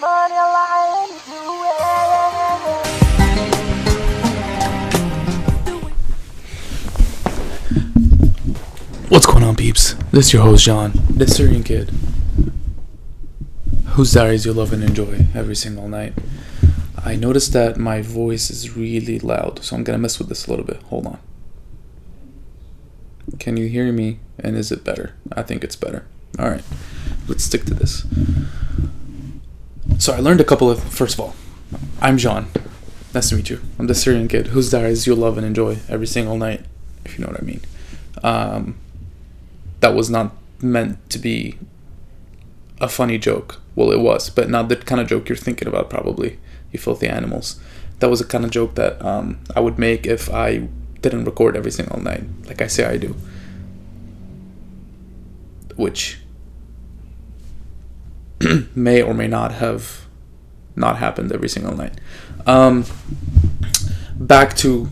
What's going on, peeps? This is your host, John, the Syrian kid, whose diaries you love and enjoy every single night. I noticed that my voice is really loud, so I'm gonna mess with this a little bit. Hold on. Can you hear me? And is it better? I think it's better. Alright, let's stick to this. So, I learned a couple of. First of all, I'm John. Nice to meet you. I'm the Syrian kid whose diaries you love and enjoy every single night, if you know what I mean. Um, that was not meant to be a funny joke. Well, it was, but not the kind of joke you're thinking about, probably, you filthy animals. That was a kind of joke that um, I would make if I didn't record every single night, like I say I do. Which may or may not have not happened every single night. Um, back to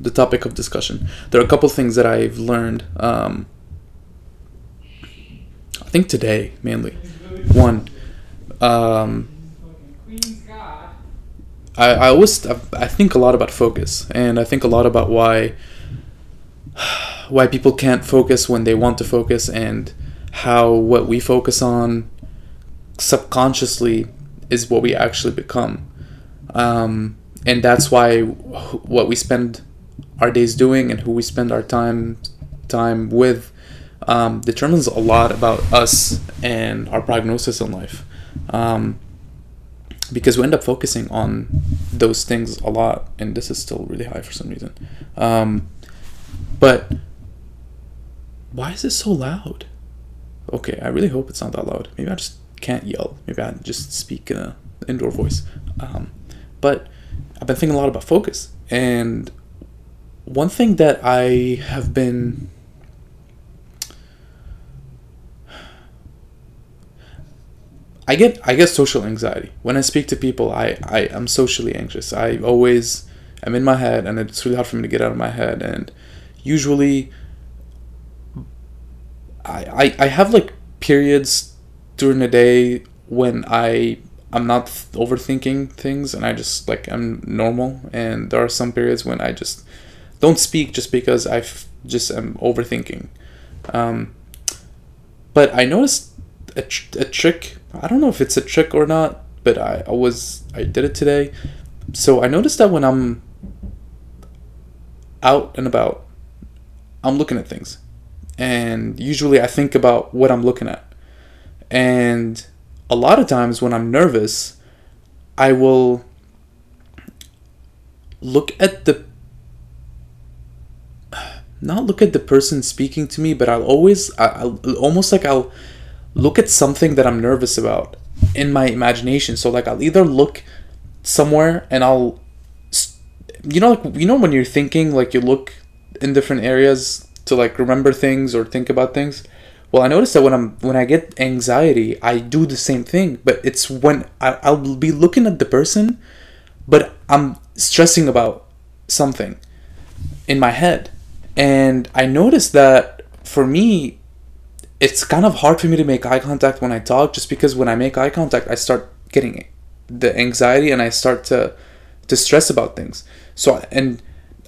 the topic of discussion. There are a couple things that I've learned. Um, I think today mainly. One, um, I, I always I think a lot about focus, and I think a lot about why why people can't focus when they want to focus, and how what we focus on subconsciously is what we actually become. Um, and that's why what we spend our days doing and who we spend our time time with um, determines a lot about us and our prognosis in life. Um, because we end up focusing on those things a lot, and this is still really high for some reason. Um, but why is it so loud? Okay, I really hope it's not that loud. Maybe I just can't yell. Maybe I just speak in a indoor voice. Um, but I've been thinking a lot about focus, and one thing that I have been I get I get social anxiety. When I speak to people, I, I am socially anxious. I always am in my head and it's really hard for me to get out of my head and usually I I, I have like periods during the day when I I'm not overthinking things and I just like I'm normal and there are some periods when I just don't speak just because I just am overthinking. Um, but I noticed a, tr- a trick. I don't know if it's a trick or not, but I, I was I did it today. So I noticed that when I'm out and about, I'm looking at things, and usually I think about what I'm looking at, and a lot of times when I'm nervous, I will look at the not look at the person speaking to me, but I'll always, I'll, almost like I'll look at something that I'm nervous about in my imagination. So like I'll either look somewhere and I'll, you know, like you know when you're thinking, like you look in different areas to like remember things or think about things. Well, I notice that when I'm when I get anxiety, I do the same thing, but it's when I, I'll be looking at the person, but I'm stressing about something in my head and I noticed that for me, it's kind of hard for me to make eye contact when I talk, just because when I make eye contact, I start getting the anxiety and I start to to stress about things. So and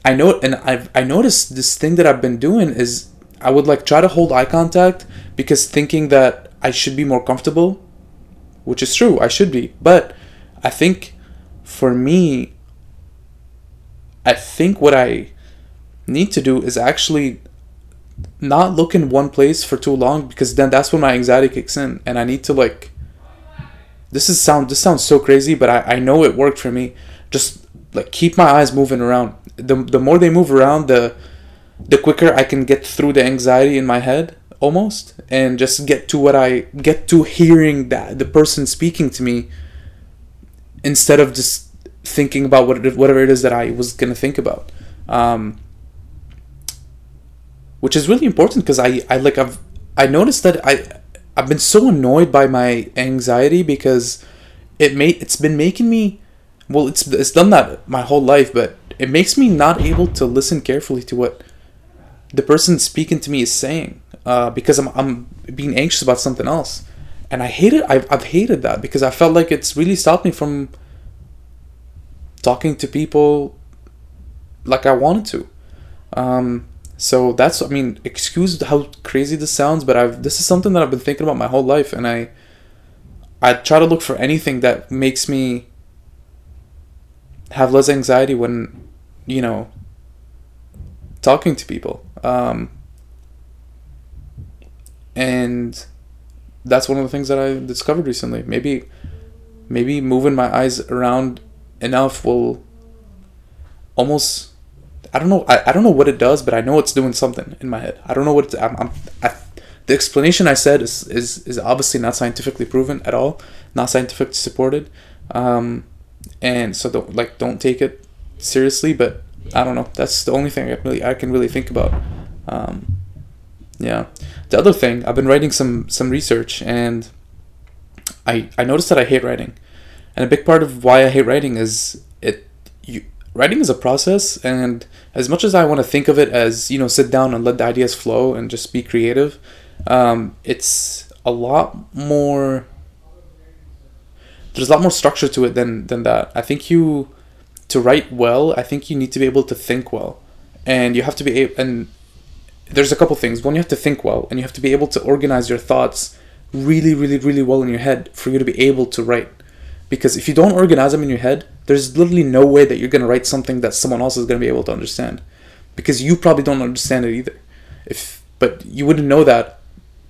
I know and I've I noticed this thing that I've been doing is I would like try to hold eye contact because thinking that I should be more comfortable, which is true, I should be. But I think for me I think what I need to do is actually not look in one place for too long because then that's when my anxiety kicks in and I need to like this is sound this sounds so crazy but I, I know it worked for me just like keep my eyes moving around the, the more they move around the the quicker I can get through the anxiety in my head almost and just get to what I get to hearing that the person speaking to me instead of just thinking about what it, whatever it is that I was gonna think about. Um, which is really important because I, I like I've I noticed that I I've been so annoyed by my anxiety because it made it's been making me well it's it's done that my whole life but it makes me not able to listen carefully to what the person speaking to me is saying uh, because I'm I'm being anxious about something else and I hate it. I've, I've hated that because I felt like it's really stopped me from talking to people like I wanted to. Um, so that's I mean, excuse how crazy this sounds, but I've this is something that I've been thinking about my whole life, and I I try to look for anything that makes me have less anxiety when you know talking to people. Um, and that's one of the things that I discovered recently. Maybe maybe moving my eyes around enough will almost I don't know I, I don't know what it does, but I know it's doing something in my head. I don't know what it's, I'm, I'm I, the explanation I said is, is is obviously not scientifically proven at all, not scientifically supported, um, and so don't like don't take it seriously. But I don't know. That's the only thing I really I can really think about. Um, yeah. The other thing, I've been writing some some research and I I noticed that I hate writing. And a big part of why I hate writing is it you writing is a process and as much as I want to think of it as, you know, sit down and let the ideas flow and just be creative, um, it's a lot more there's a lot more structure to it than than that. I think you to write well, I think you need to be able to think well. And you have to be able and there's a couple things. One, you have to think well, and you have to be able to organize your thoughts really, really, really well in your head for you to be able to write. Because if you don't organize them in your head, there's literally no way that you're going to write something that someone else is going to be able to understand. Because you probably don't understand it either. If but you wouldn't know that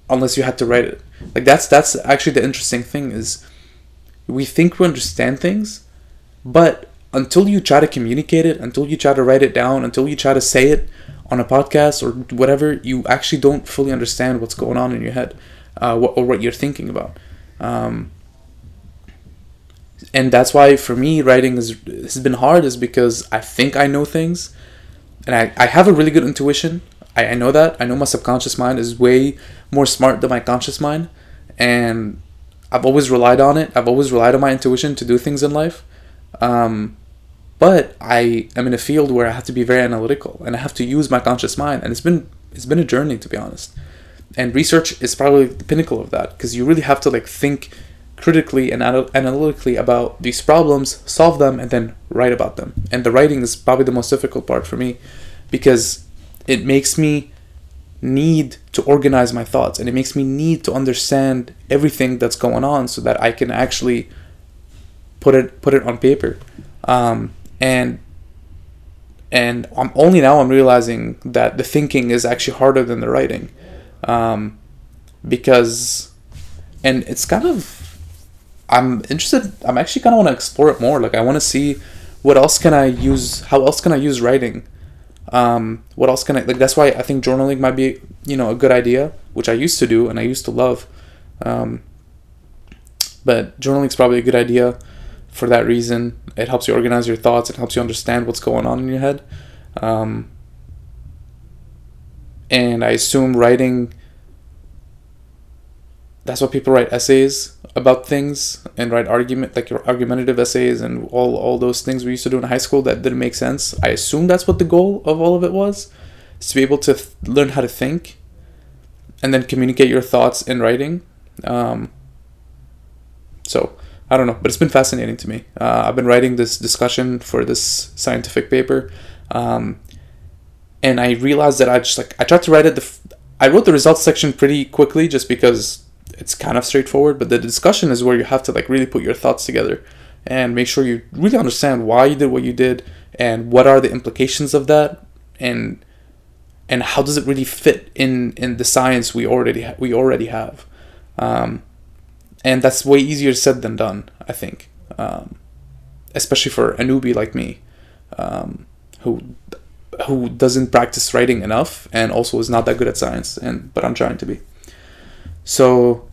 unless you had to write it. Like that's that's actually the interesting thing is we think we understand things, but until you try to communicate it, until you try to write it down, until you try to say it, on a podcast or whatever, you actually don't fully understand what's going on in your head uh, or what you're thinking about. Um, and that's why for me writing is, has been hard is because I think I know things and I, I have a really good intuition. I, I know that. I know my subconscious mind is way more smart than my conscious mind. And I've always relied on it. I've always relied on my intuition to do things in life. Um, but I am in a field where I have to be very analytical and I have to use my conscious mind and it's been it's been a journey to be honest. And research is probably the pinnacle of that because you really have to like think critically and analytically about these problems solve them and then write about them. And the writing is probably the most difficult part for me because it makes me need to organize my thoughts and it makes me need to understand everything that's going on so that I can actually put it put it on paper. Um, and and I'm only now I'm realizing that the thinking is actually harder than the writing, um, because, and it's kind of, I'm interested. I'm actually kind of want to explore it more. Like I want to see what else can I use. How else can I use writing? Um, what else can I like? That's why I think journaling might be you know a good idea, which I used to do and I used to love. Um, but journaling is probably a good idea for that reason. It helps you organize your thoughts. It helps you understand what's going on in your head. Um, and I assume writing. That's what people write essays about things and write argument like your argumentative essays and all all those things we used to do in high school that didn't make sense. I assume that's what the goal of all of it was, is to be able to th- learn how to think, and then communicate your thoughts in writing. Um, so I don't know, but it's been fascinating to me. Uh, I've been writing this discussion for this scientific paper, um, and I realized that I just like I tried to write it. The f- I wrote the results section pretty quickly just because it's kind of straightforward. But the discussion is where you have to like really put your thoughts together and make sure you really understand why you did what you did and what are the implications of that and and how does it really fit in in the science we already ha- we already have. Um, and that's way easier said than done. I think, um, especially for a newbie like me, um, who who doesn't practice writing enough and also is not that good at science. And but I'm trying to be. So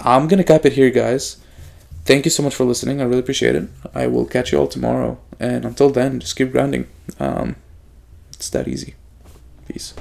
I'm gonna cap it here, guys. Thank you so much for listening. I really appreciate it. I will catch you all tomorrow. And until then, just keep grinding. Um, it's that easy. Peace.